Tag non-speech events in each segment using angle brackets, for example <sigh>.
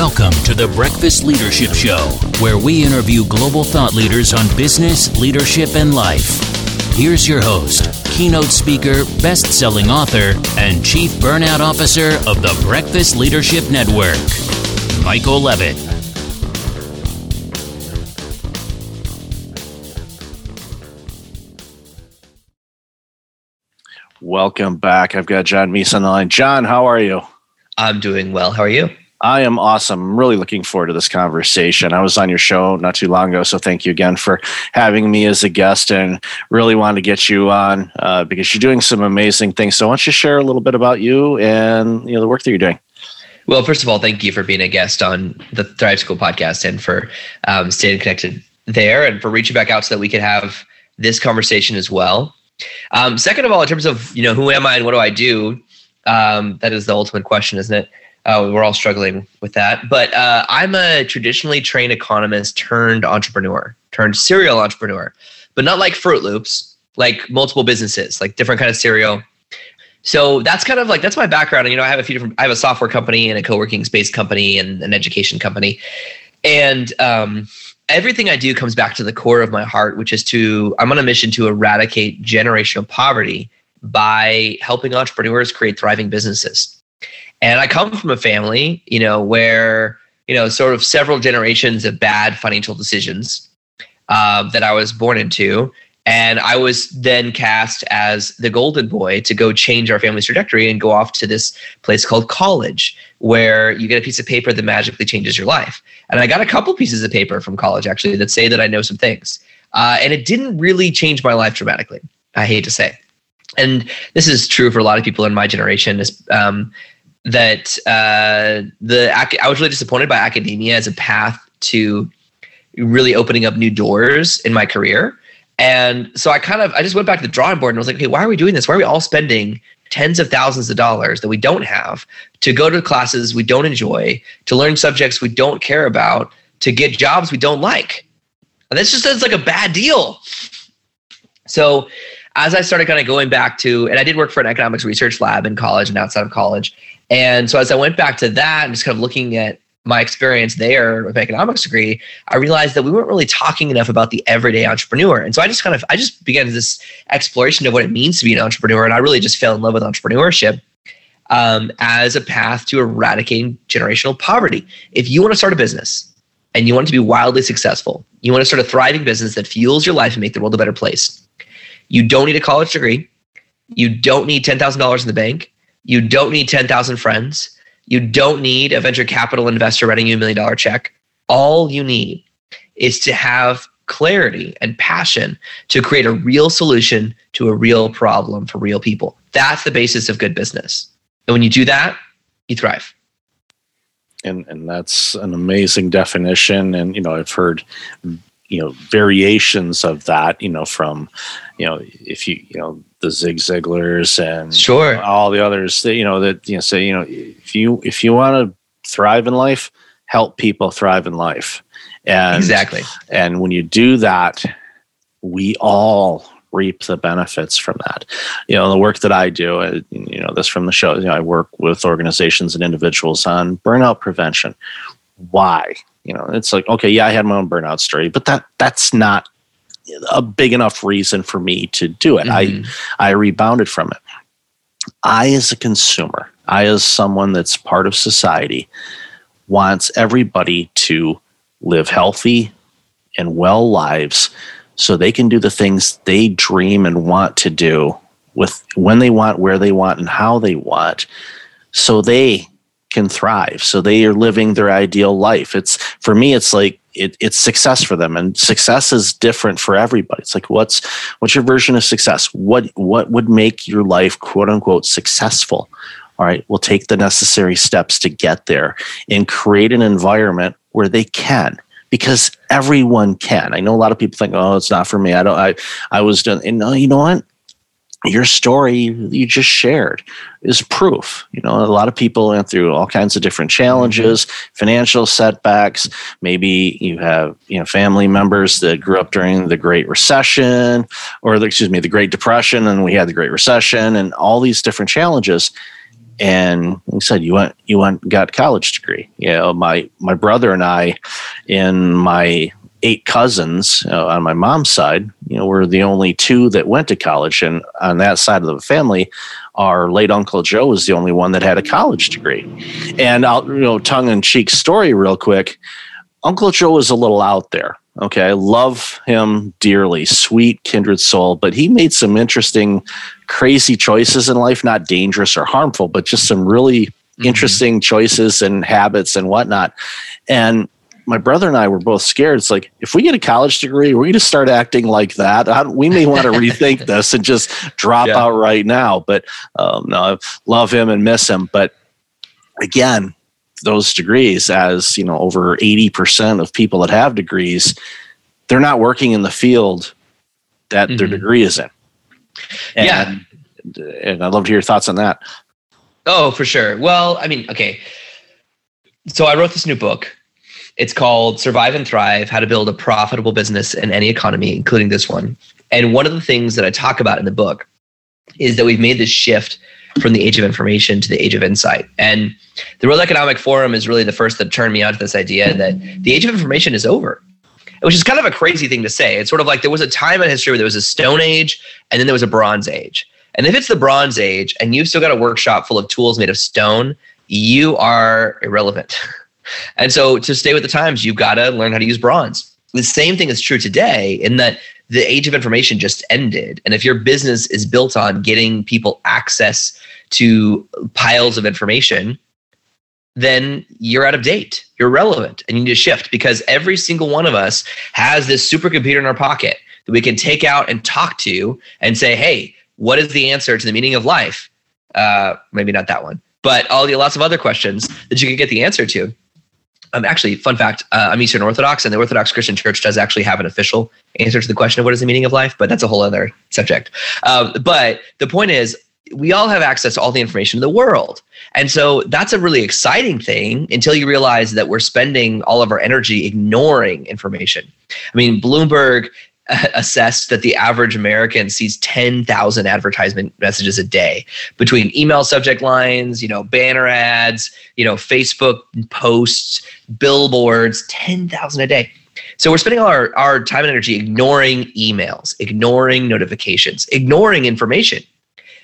Welcome to the Breakfast Leadership Show, where we interview global thought leaders on business, leadership, and life. Here's your host, keynote speaker, best selling author, and chief burnout officer of the Breakfast Leadership Network, Michael Levitt. Welcome back. I've got John Meese on the line. John, how are you? I'm doing well. How are you? I am awesome. I'm really looking forward to this conversation. I was on your show not too long ago, so thank you again for having me as a guest and really wanted to get you on uh, because you're doing some amazing things. So why don't you share a little bit about you and you know the work that you're doing? Well, first of all, thank you for being a guest on the Thrive School podcast and for um, staying connected there and for reaching back out so that we could have this conversation as well. Um, second of all, in terms of you know who am I and what do I do, um, that is the ultimate question, isn't it? Uh, we're all struggling with that. But uh, I'm a traditionally trained economist turned entrepreneur, turned serial entrepreneur, but not like Fruit Loops, like multiple businesses, like different kind of cereal. So that's kind of like that's my background. And you know, I have a few different. I have a software company and a co-working space company and an education company, and um, everything I do comes back to the core of my heart, which is to I'm on a mission to eradicate generational poverty by helping entrepreneurs create thriving businesses. And I come from a family, you know, where, you know, sort of several generations of bad financial decisions uh, that I was born into. And I was then cast as the golden boy to go change our family's trajectory and go off to this place called college, where you get a piece of paper that magically changes your life. And I got a couple pieces of paper from college actually that say that I know some things. Uh, and it didn't really change my life dramatically, I hate to say. And this is true for a lot of people in my generation. Um, that uh, the I was really disappointed by academia as a path to really opening up new doors in my career. And so I kind of I just went back to the drawing board and was like, okay, why are we doing this? Why are we all spending tens of thousands of dollars that we don't have to go to classes we don't enjoy, to learn subjects we don't care about, to get jobs we don't like? And that's just that's like a bad deal. So as I started kind of going back to, and I did work for an economics research lab in college and outside of college. And so as I went back to that and just kind of looking at my experience there with economics degree, I realized that we weren't really talking enough about the everyday entrepreneur. And so I just kind of I just began this exploration of what it means to be an entrepreneur. And I really just fell in love with entrepreneurship um, as a path to eradicating generational poverty. If you want to start a business and you want to be wildly successful, you want to start a thriving business that fuels your life and make the world a better place. You don't need a college degree. You don't need $10,000 in the bank. You don't need 10,000 friends. You don't need a venture capital investor writing you a million dollar check. All you need is to have clarity and passion to create a real solution to a real problem for real people. That's the basis of good business. And when you do that, you thrive. And and that's an amazing definition. And you know, I've heard you know variations of that. You know, from you know if you you know the Zig Ziglars and sure all the others that you know that you know say you know if you if you want to thrive in life, help people thrive in life. And exactly. And when you do that, we all reap the benefits from that. You know, the work that I do, uh, you know, this from the show, you know, I work with organizations and individuals on burnout prevention. Why? You know, it's like, okay, yeah, I had my own burnout story, but that that's not a big enough reason for me to do it. Mm-hmm. I I rebounded from it. I as a consumer, I as someone that's part of society wants everybody to live healthy and well lives so they can do the things they dream and want to do with when they want, where they want and how they want so they can thrive. So they are living their ideal life. It's for me it's like it, it's success for them. And success is different for everybody. It's like what's what's your version of success? What what would make your life quote unquote successful? All right we'll take the necessary steps to get there and create an environment where they can because everyone can. I know a lot of people think oh it's not for me. I don't i i was done and no you know what your story you just shared is proof. You know, a lot of people went through all kinds of different challenges, financial setbacks. Maybe you have, you know, family members that grew up during the Great Recession or the, excuse me, the Great Depression and we had the Great Recession and all these different challenges. and he said, "You went, you went, got college degree." You know, my my brother and I, in my eight cousins uh, on my mom's side, you know, we're the only two that went to college, and on that side of the family, our late uncle Joe was the only one that had a college degree. And I'll, you know, tongue in cheek story real quick. Uncle Joe was a little out there. Okay, I love him dearly, sweet, kindred soul, but he made some interesting, crazy choices in life, not dangerous or harmful, but just some really mm-hmm. interesting choices and habits and whatnot. And my brother and I were both scared. It's like, if we get a college degree, we're going to start acting like that. we may want to rethink this and just drop yeah. out right now. But um, no, I love him and miss him. But again, those degrees as you know over 80% of people that have degrees they're not working in the field that mm-hmm. their degree is in and, yeah and i'd love to hear your thoughts on that oh for sure well i mean okay so i wrote this new book it's called survive and thrive how to build a profitable business in any economy including this one and one of the things that i talk about in the book is that we've made this shift from the age of information to the age of insight. And the World Economic Forum is really the first that turned me on to this idea that the age of information is over. Which is kind of a crazy thing to say. It's sort of like there was a time in history where there was a Stone Age and then there was a Bronze Age. And if it's the Bronze Age and you've still got a workshop full of tools made of stone, you are irrelevant. <laughs> and so to stay with the times, you've got to learn how to use bronze. The same thing is true today in that the age of information just ended. And if your business is built on getting people access to piles of information, then you're out of date. You're relevant and you need to shift because every single one of us has this supercomputer in our pocket that we can take out and talk to and say, hey, what is the answer to the meaning of life? Uh, maybe not that one, but all the lots of other questions that you can get the answer to um, actually, fun fact: uh, I'm Eastern Orthodox, and the Orthodox Christian Church does actually have an official answer to the question of what is the meaning of life, but that's a whole other subject. Um, but the point is, we all have access to all the information in the world, and so that's a really exciting thing until you realize that we're spending all of our energy ignoring information. I mean, Bloomberg assessed that the average American sees 10,000 advertisement messages a day between email subject lines, you know, banner ads, you know, Facebook posts, billboards, 10,000 a day. So we're spending all our, our time and energy ignoring emails, ignoring notifications, ignoring information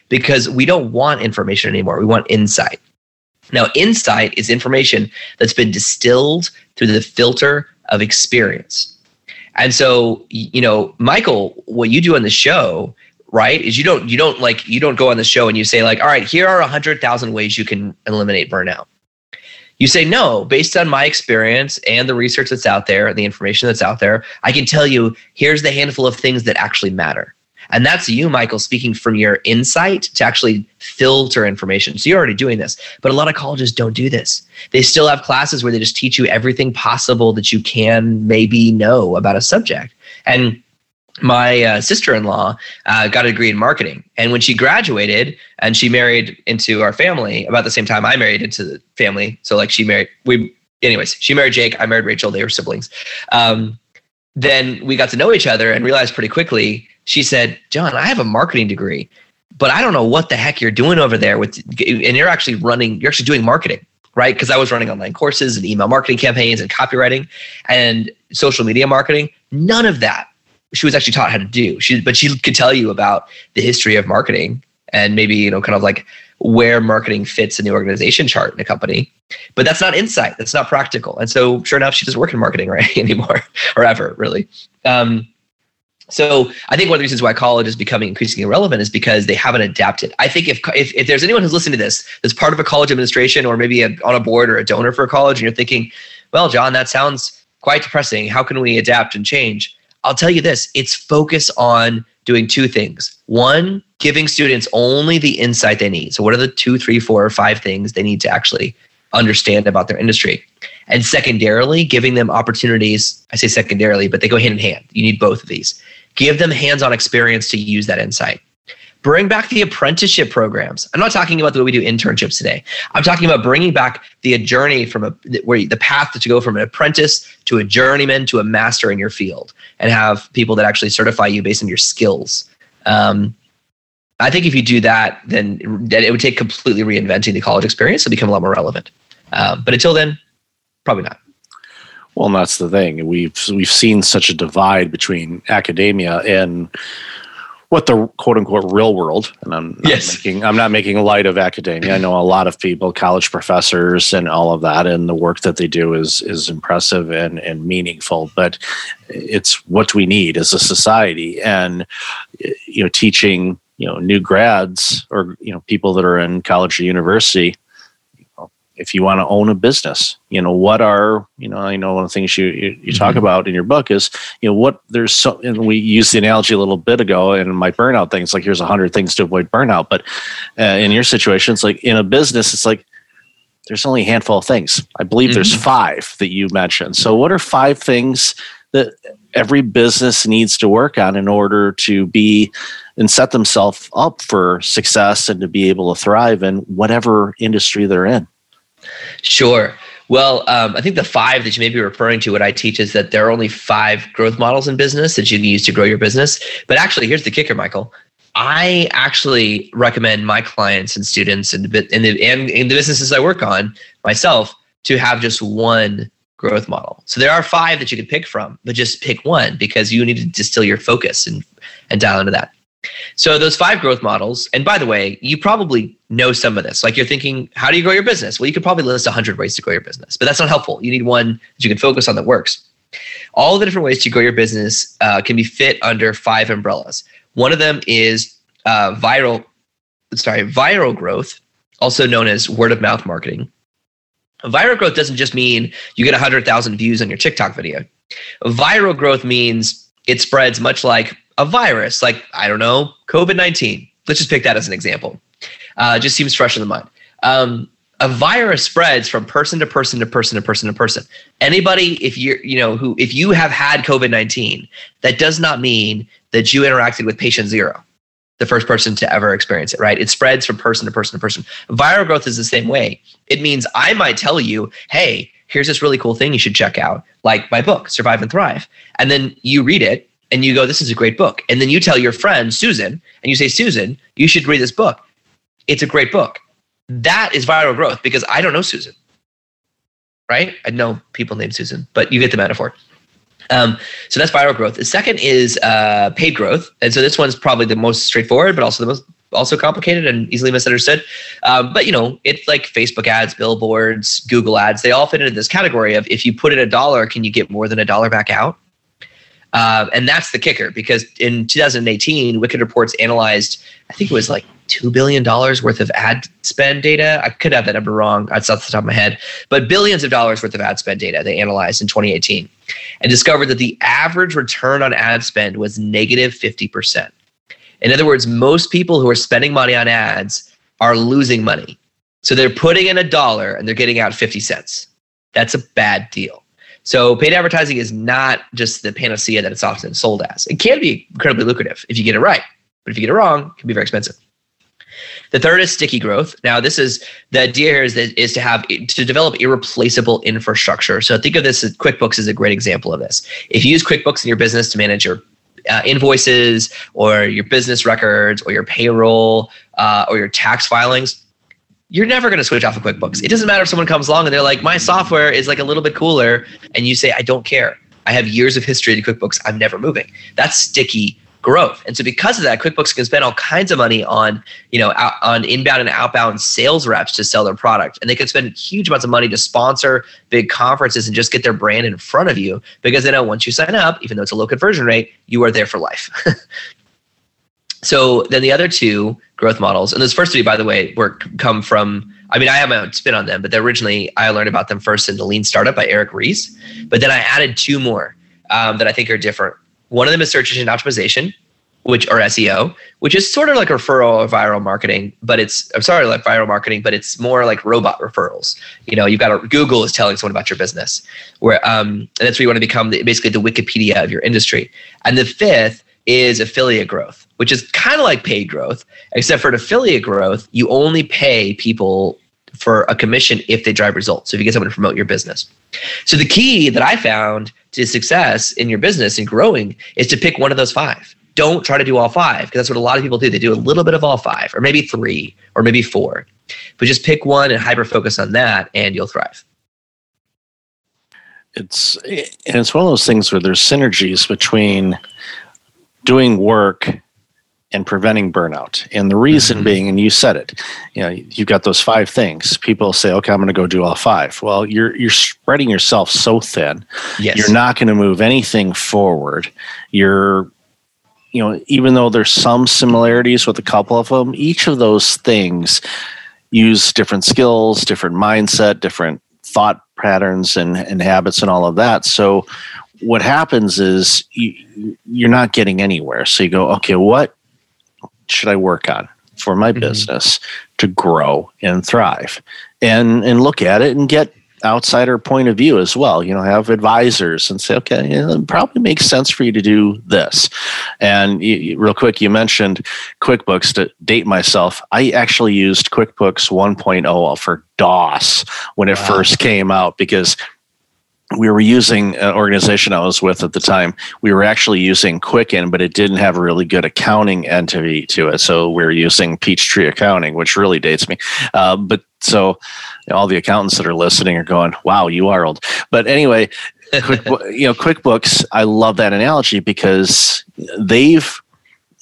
because we don't want information anymore. We want insight. Now, insight is information that's been distilled through the filter of experience. And so, you know, Michael, what you do on the show, right, is you don't you don't like you don't go on the show and you say like, all right, here are a hundred thousand ways you can eliminate burnout. You say no, based on my experience and the research that's out there and the information that's out there, I can tell you here's the handful of things that actually matter. And that's you, Michael, speaking from your insight to actually filter information. So you're already doing this. But a lot of colleges don't do this. They still have classes where they just teach you everything possible that you can maybe know about a subject. And my uh, sister-in-law uh, got a degree in marketing and when she graduated and she married into our family about the same time i married into the family so like she married we anyways she married jake i married rachel they were siblings um, then we got to know each other and realized pretty quickly she said, John, I have a marketing degree, but I don't know what the heck you're doing over there with, and you're actually running, you're actually doing marketing, right? Because I was running online courses and email marketing campaigns and copywriting and social media marketing. None of that she was actually taught how to do. She, but she could tell you about the history of marketing and maybe, you know, kind of like where marketing fits in the organization chart in a company. But that's not insight. That's not practical. And so, sure enough, she doesn't work in marketing <laughs> right anymore or ever, really. Um, so I think one of the reasons why college is becoming increasingly irrelevant is because they haven't adapted. I think if, if, if there's anyone who's listening to this that's part of a college administration or maybe a, on a board or a donor for a college and you're thinking, well, John, that sounds quite depressing. How can we adapt and change? I'll tell you this, it's focus on doing two things. One, giving students only the insight they need. So what are the two, three, four, or five things they need to actually understand about their industry? And secondarily, giving them opportunities. I say secondarily, but they go hand in hand. You need both of these give them hands on experience to use that insight. Bring back the apprenticeship programs. I'm not talking about the way we do internships today. I'm talking about bringing back the journey from a where the path to go from an apprentice to a journeyman to a master in your field, and have people that actually certify you based on your skills. Um, I think if you do that, then then it would take completely reinventing the college experience to become a lot more relevant. Um, but until then, probably not. Well, and that's the thing. We've we've seen such a divide between academia and what the quote unquote real world. And I'm not Yes. making I'm not making light of academia. I know a lot of people, college professors and all of that, and the work that they do is is impressive and, and meaningful. But it's what we need as a society. And you know, teaching, you know, new grads or you know, people that are in college or university if you want to own a business you know what are you know i know one of the things you you, you talk Mhm. about in your book is you know what there's so and we used the analogy a little bit ago in my burnout thing it's like here's a hundred things to avoid burnout but uh, in your situation it's like in a business it's like there's only a handful of things. I believe there's five that you mentioned. So what are five things that every business needs to work on in order to be and set themselves up for success and to be able to thrive in whatever industry they're in Sure. Well, um, I think the five that you may be referring to, what I teach is that there are only five growth models in business that you can use to grow your business. But actually, here's the kicker, Michael. I actually recommend my clients and students and the, the, and in the businesses I work on myself to have just one growth model. So there are five that you can pick from, but just pick one because you need to distill your focus and, and dial into that. So those five growth models, and by the way, you probably know some of this. Like you're thinking, how do you grow your business? Well, you could probably list 100 ways to grow your business, but that's not helpful. You need one that you can focus on that works. All the different ways to grow your business uh, can be fit under five umbrellas. One of them is uh, viral, sorry, viral growth, also known as word of mouth marketing. Viral growth doesn't just mean you get 100,000 views on your TikTok video. Viral growth means it spreads much like a virus, like, I don't know, COVID 19. Let's just pick that as an example. Uh, just seems fresh in the mind. Um, a virus spreads from person to person to person to person to person. Anybody, if you're, you know, who, if you have had COVID 19, that does not mean that you interacted with patient zero, the first person to ever experience it, right? It spreads from person to person to person. Viral growth is the same way. It means I might tell you, hey, here's this really cool thing you should check out, like my book, Survive and Thrive. And then you read it and you go, this is a great book. And then you tell your friend, Susan, and you say, Susan, you should read this book. It's a great book. That is viral growth because I don't know Susan, right? I know people named Susan, but you get the metaphor. Um, so that's viral growth. The second is uh, paid growth, and so this one's probably the most straightforward, but also the most also complicated and easily misunderstood. Um, but you know, it's like Facebook ads, billboards, Google ads. They all fit into this category of if you put in a dollar, can you get more than a dollar back out? Uh, and that's the kicker because in 2018, Wicked Reports analyzed, I think it was like $2 billion worth of ad spend data. I could have that number wrong. That's off the top of my head, but billions of dollars worth of ad spend data they analyzed in 2018 and discovered that the average return on ad spend was negative 50%. In other words, most people who are spending money on ads are losing money. So they're putting in a dollar and they're getting out 50 cents. That's a bad deal. So paid advertising is not just the panacea that it's often sold as. It can be incredibly lucrative if you get it right, but if you get it wrong, it can be very expensive. The third is sticky growth. Now, this is the idea here is that is to have to develop irreplaceable infrastructure. So think of this as QuickBooks is a great example of this. If you use QuickBooks in your business to manage your uh, invoices or your business records or your payroll uh, or your tax filings, you're never going to switch off of QuickBooks. It doesn't matter if someone comes along and they're like, my software is like a little bit cooler, and you say, I don't care. I have years of history to QuickBooks. I'm never moving. That's sticky growth. And so because of that, QuickBooks can spend all kinds of money on, you know, out, on inbound and outbound sales reps to sell their product. And they could spend huge amounts of money to sponsor big conferences and just get their brand in front of you because they know once you sign up, even though it's a low conversion rate, you are there for life. <laughs> so then the other two growth models, and those first three, by the way, were come from. I mean, I have my own spin on them, but originally I learned about them first in the Lean Startup by Eric Ries. But then I added two more um, that I think are different. One of them is search engine optimization, which or SEO, which is sort of like referral or viral marketing, but it's I'm sorry, like viral marketing, but it's more like robot referrals. You know, you've got a, Google is telling someone about your business, where um, and that's where you want to become the, basically the Wikipedia of your industry. And the fifth is affiliate growth, which is kind of like paid growth, except for an affiliate growth, you only pay people for a commission if they drive results. So if you get someone to promote your business. So the key that I found to success in your business and growing is to pick one of those five. don't try to do all five because that's what a lot of people do. They do a little bit of all five, or maybe three, or maybe four. But just pick one and hyper focus on that, and you'll thrive. It's and it's one of those things where there's synergies between doing work and preventing burnout. And the reason mm-hmm. being, and you said it, you know, you've got those five things. People say, okay, I'm going to go do all five. Well, you're you're spreading yourself so thin. Yes. You're not going to move anything forward. You're you know, even though there's some similarities with a couple of them, each of those things use different skills, different mindset, different thought patterns and, and habits and all of that. So what happens is you, you're not getting anywhere. So you go, okay, what should I work on for my mm-hmm. business to grow and thrive? And and look at it and get outsider point of view as well. You know, have advisors and say, okay, it probably makes sense for you to do this. And you, real quick, you mentioned QuickBooks to date myself. I actually used QuickBooks 1.0 for DOS when it wow. first came out because we were using an organization I was with at the time. We were actually using Quicken, but it didn't have a really good accounting entity to it. So we are using Peachtree Accounting, which really dates me. Uh, but so all the accountants that are listening are going, "Wow, you are old." But anyway, <laughs> Quick, you know, QuickBooks. I love that analogy because they've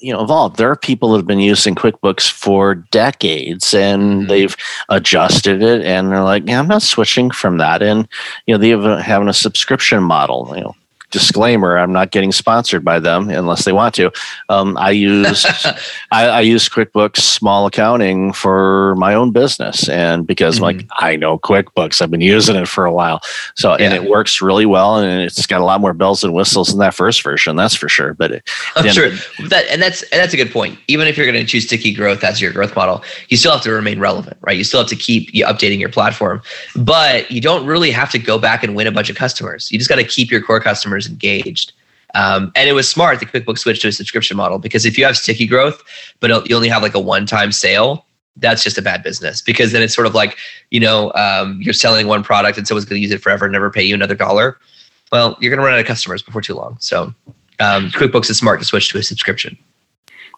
you know evolved. There are people that have been using QuickBooks for decades, and mm-hmm. they've adjusted it, and they're like, "Yeah, I'm not switching from that." And you know, they have a, having a subscription model. You know, disclaimer i'm not getting sponsored by them unless they want to. Um, i use <laughs> I, I, use quickbooks small accounting for my own business and because mm-hmm. like i know quickbooks i've been using it for a while. So yeah. and it works really well and it's got a lot more bells and whistles than that first version that's for sure but it, i'm sure that and that's and that's a good point. Even if you're going to choose sticky growth as your growth model you still have to remain relevant right? You still have to keep updating your platform but you don't really have to go back and win a bunch of customers. You just got to keep your core customers customers engaged. Um, and it was smart the QuickBooks switched to a subscription model because if you have sticky growth, but you only have like a one-time sale, that's just a bad business because then it's sort of like you know um, you're selling one product and someone's going to use it forever and never pay you another dollar. Well, you're going to run out of customers before too long. So um, QuickBooks is smart to switch to a subscription.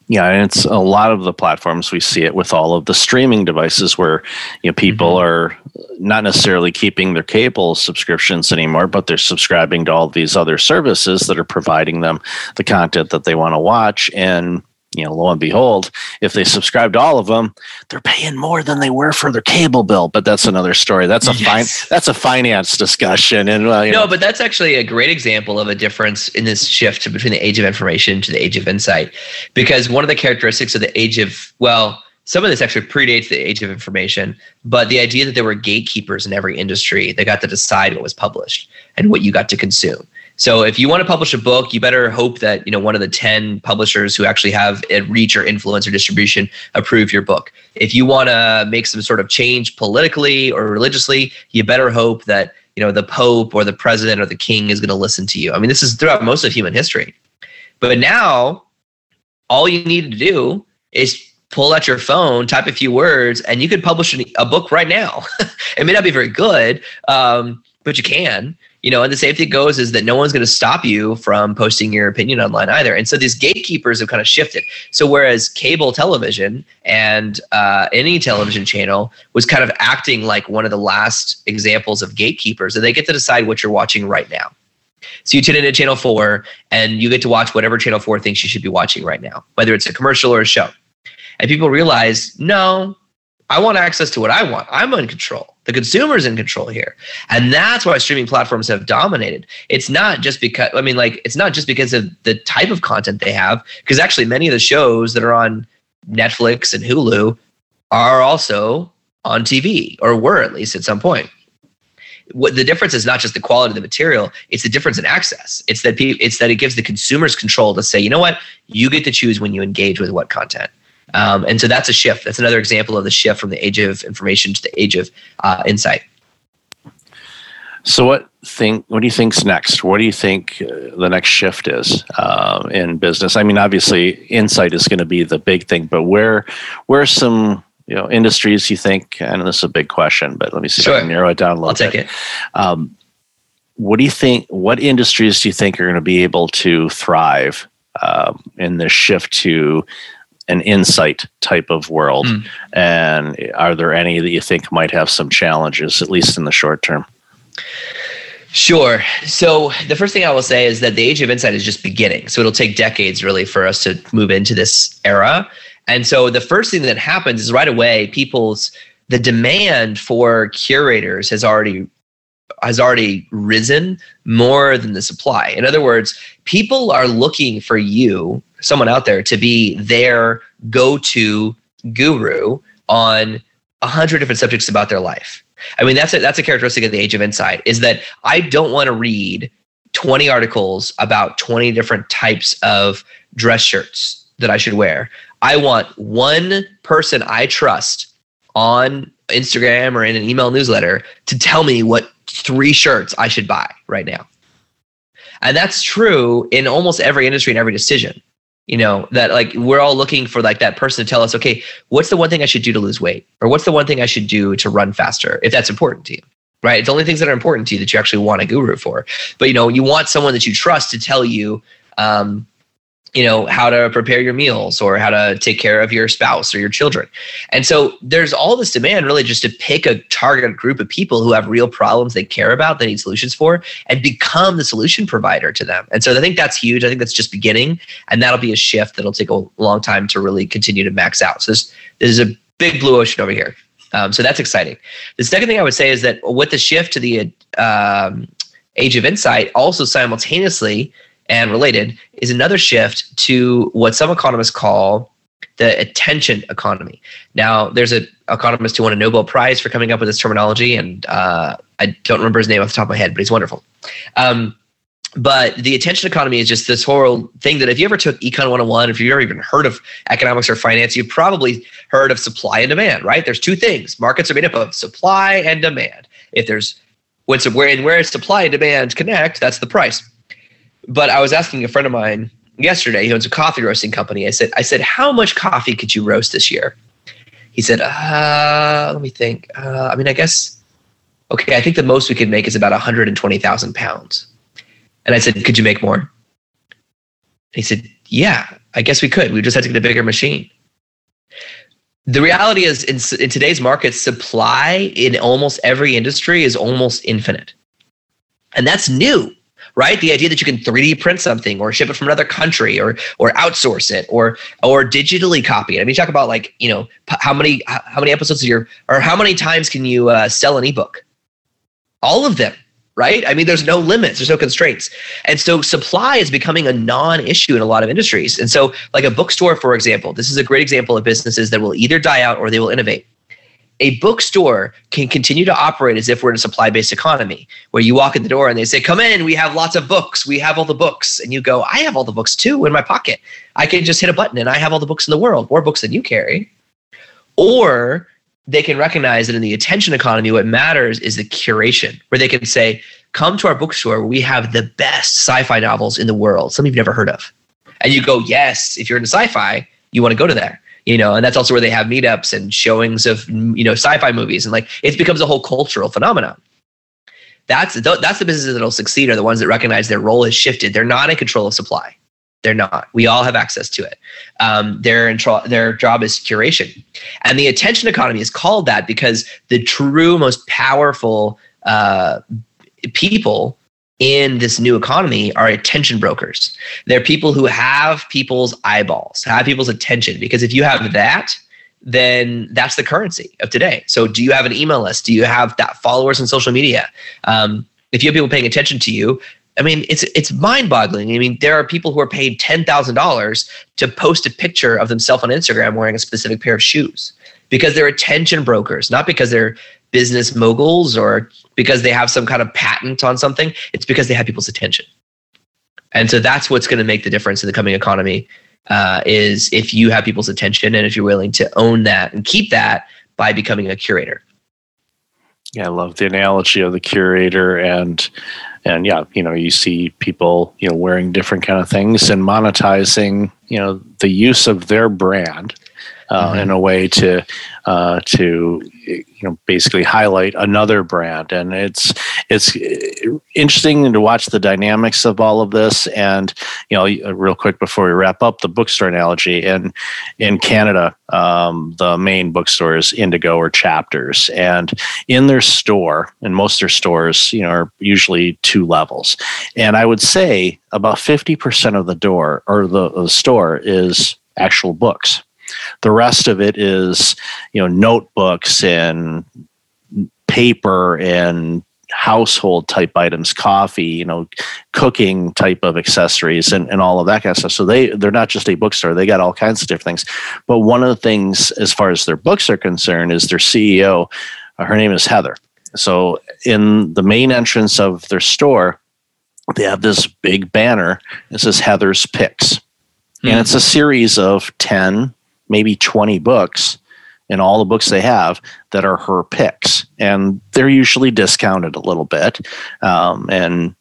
Yeah, and it's a lot of the platforms we see it with all of the streaming devices where you know people mm-hmm. are not necessarily keeping their cable subscriptions anymore, but they're subscribing to all these other services that are providing them the content that they want to watch and you know, lo and behold, if they subscribe to all of them, they're paying more than they were for their cable bill. But that's another story. That's a yes. fine. That's a finance discussion. And uh, no, know. but that's actually a great example of a difference in this shift between the age of information to the age of insight, because one of the characteristics of the age of well, some of this actually predates the age of information, but the idea that there were gatekeepers in every industry that got to decide what was published and what you got to consume. So if you want to publish a book, you better hope that you know one of the 10 publishers who actually have a reach or influence or distribution approve your book. If you want to make some sort of change politically or religiously, you better hope that you know the pope or the president or the king is going to listen to you. I mean, this is throughout most of human history. But now all you need to do is pull out your phone, type a few words, and you could publish a book right now. <laughs> it may not be very good, um, but you can you know, and the thing goes is that no one's going to stop you from posting your opinion online either. And so these gatekeepers have kind of shifted. So whereas cable television and uh, any television channel was kind of acting like one of the last examples of gatekeepers, and they get to decide what you're watching right now. So you tune into Channel 4 and you get to watch whatever Channel 4 thinks you should be watching right now, whether it's a commercial or a show. And people realize, no, I want access to what I want. I'm in control. The consumer's in control here. And that's why streaming platforms have dominated. It's not just because, I mean, like, it's not just because of the type of content they have, because actually, many of the shows that are on Netflix and Hulu are also on TV, or were at least at some point. What the difference is not just the quality of the material; it's the difference in access. It's that pe- it's that it gives the consumers control to say, you know what, you get to choose when you engage with what content. Um, and so that's a shift. That's another example of the shift from the age of information to the age of uh, insight. So what think? What do you think's next? What do you think uh, the next shift is uh, in business? I mean, obviously, insight is going to be the big thing, but where where are some you know industries you think? And this is a big question, but let me see sure. if I can narrow it down a little I'll take it. Um, what do you think? What industries do you think are going to be able to thrive um, in this shift to an insight type of world. Mm. And are there any that you think might have some challenges, at least in the short term? Sure. So the first thing I will say is that the age of insight is just beginning. So it'll take decades really for us to move into this era. And so the first thing that happens is right away people's the demand for curators has already has already risen more than the supply. In other words, people are looking for you, someone out there, to be their go-to guru on a hundred different subjects about their life. I mean, that's a, that's a characteristic of the age of insight is that I don't want to read 20 articles about 20 different types of dress shirts that I should wear. I want one person I trust on Instagram or in an email newsletter to tell me what three shirts I should buy right now. And that's true in almost every industry and every decision. You know, that like we're all looking for like that person to tell us, okay, what's the one thing I should do to lose weight? Or what's the one thing I should do to run faster if that's important to you? Right? It's only things that are important to you that you actually want a guru for. But you know, you want someone that you trust to tell you um, you know how to prepare your meals or how to take care of your spouse or your children. And so there's all this demand really just to pick a target group of people who have real problems they care about they need solutions for and become the solution provider to them. And so i think that's huge. I think that's just beginning and that'll be a shift that'll take a long time to really continue to max out. So this, this is a big blue ocean over here. Um, so that's exciting. The second thing i would say is that with the shift to the um, age of insight also simultaneously and related is another shift to what some economists call the attention economy. Now, there's an economist who won a Nobel Prize for coming up with this terminology, and uh, I don't remember his name off the top of my head, but he's wonderful. Um, but the attention economy is just this whole thing that if you ever took Econ 101, if you've ever even heard of economics or finance, you've probably heard of supply and demand, right? There's two things. Markets are made up of supply and demand. If there's when where and where supply and demand connect, that's the price. But I was asking a friend of mine yesterday, he owns a coffee roasting company. I said, I said, how much coffee could you roast this year? He said, uh, let me think. Uh, I mean, I guess, okay, I think the most we could make is about 120,000 pounds. And I said, could you make more? he said, yeah, I guess we could. We just had to get a bigger machine. The reality is, in, in today's market, supply in almost every industry is almost infinite. And that's new right? The idea that you can 3D print something or ship it from another country or or outsource it or or digitally copy it. I mean, talk about like you know how many how many episodes of your or how many times can you uh, sell an ebook? All of them, right? I mean, there's no limits, there's no constraints, and so supply is becoming a non-issue in a lot of industries. And so, like a bookstore, for example, this is a great example of businesses that will either die out or they will innovate a bookstore can continue to operate as if we're in a supply based economy where you walk in the door and they say, Come in, we have lots of books. We have all the books. And you go, I have all the books too in my pocket. I can just hit a button and I have all the books in the world, more books than you carry. Or they can recognize that in the attention economy, what matters is the curation, where they can say, Come to our bookstore we have the best sci fi novels in the world, some you've never heard of. And you go, Yes, if you're into sci fi, you want to go to there you know, and that's also where they have meetups and showings of you know sci-fi movies, and like it becomes a whole cultural phenomenon. That's that's the businesses that'll succeed are the ones that recognize their role has shifted. They're not in control of supply. They're not. We all have access to it. Um, their intro, their job is curation, and the attention economy is called that because the true most powerful uh, people in this new economy are attention brokers. They're people who have people's eyeballs, have people's attention. Because if you have that, then that's the currency of today. So, do you have an email list? Do you have that followers on social media? Um, if you have people paying attention to you, I mean, it's it's mind-boggling. I mean, there are people who are paid ten thousand dollars to post a picture of themselves on Instagram wearing a specific pair of shoes because they're attention brokers, not because they're business moguls or because they have some kind of patent on something. It's because they have people's attention. And so that's what's going to make the difference in the coming economy uh, is if you have people's attention and if you're willing to own that and keep that by becoming a curator. Yeah, I love the analogy of the curator and and yeah, you know, you see people, you know, wearing different kind of things and monetizing, you know, the use of their brand uh, mm-hmm. in a way to uh, to you know basically highlight another brand. And it's it's interesting to watch the dynamics of all of this. And you know real quick before we wrap up the bookstore analogy. And in canada um, the main bookstore is indigo or chapters. And in their store and most of their stores you know are usually two levels. And i would say about 50% of the door or the, the store is actual books the rest of it is, you know, notebooks and paper and household type items, coffee, you know, cooking type of accessories and, and all of that kind of stuff. So they they're not just a bookstore, they got all kinds of different things. But one of the things as far as their books are concerned is their CEO, uh, her name is Heather. So in the main entrance of their store, they have this big banner. It says Heather's Picks. And hmm. it's a series of 10 maybe 20 books in all the books they have that are her picks. And they're usually discounted a little bit. Um, and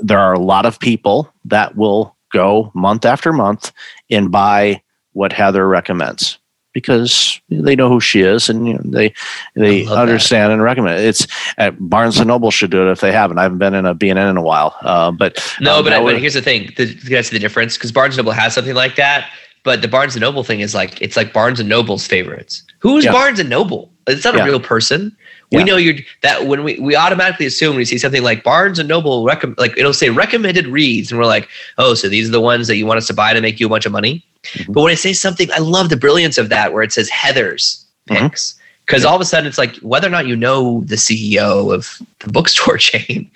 there are a lot of people that will go month after month and buy what Heather recommends because they know who she is and you know, they they understand that. and recommend it. It's uh, Barnes and Noble should do it if they haven't. I haven't been in a B&N in a while, uh, but no. Um, but, but here's the thing: the, that's the difference because Barnes and Noble has something like that. But the Barnes and Noble thing is like it's like Barnes and Noble's favorites. Who's yeah. Barnes and Noble? It's not yeah. a real person. We know you're that when we, we automatically assume when we see something like Barnes and Noble recommend like it'll say recommended reads and we're like, oh, so these are the ones that you want us to buy to make you a bunch of money. Mm-hmm. But when I say something, I love the brilliance of that where it says Heather's mm-hmm. picks. Because all of a sudden it's like whether or not you know the CEO of the bookstore <laughs> chain,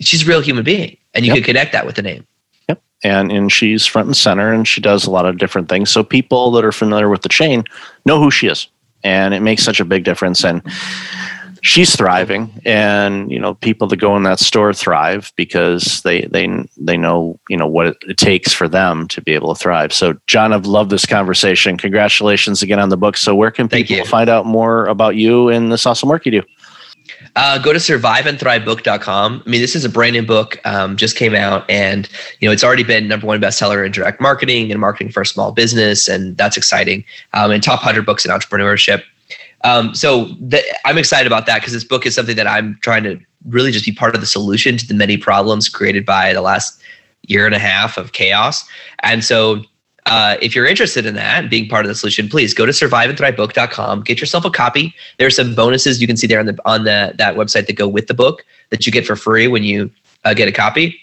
she's a real human being. And you yep. can connect that with the name and and she's front and center and she does a lot of different things. So people that are familiar with the chain know who she is and it makes such a big difference. And she's thriving and you know people that go in that store thrive because they they they know you know what it takes for them to be able to thrive. So john i've loved this conversation. Congratulations again on the book. So where can people find out more about you and this awesome work you do uh, go to surviveandthrivebook.com. I mean, this is a brand new book, um, just came out, and you know it's already been number one bestseller in direct marketing and marketing for a small business, and that's exciting. Um, and top hundred books in entrepreneurship. Um, so th- I'm excited about that because this book is something that I'm trying to really just be part of the solution to the many problems created by the last year and a half of chaos. And so uh, if you're interested in that being part of the solution, please go to surviveandthrivebook.com, get yourself a copy. There are some bonuses you can see there on the on the that website that go with the book that you get for free when you uh, get a copy.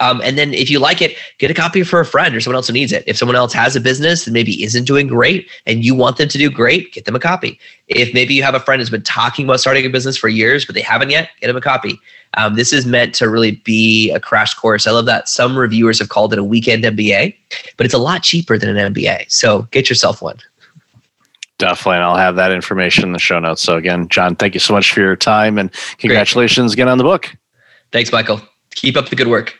Um, and then if you like it, get a copy for a friend or someone else who needs it. If someone else has a business that maybe isn't doing great and you want them to do great, get them a copy. If maybe you have a friend who's been talking about starting a business for years, but they haven't yet, get them a copy. Um, this is meant to really be a crash course. I love that some reviewers have called it a weekend MBA, but it's a lot cheaper than an MBA. So get yourself one. Definitely. And I'll have that information in the show notes. So again, John, thank you so much for your time and congratulations Great. again on the book. Thanks, Michael. Keep up the good work.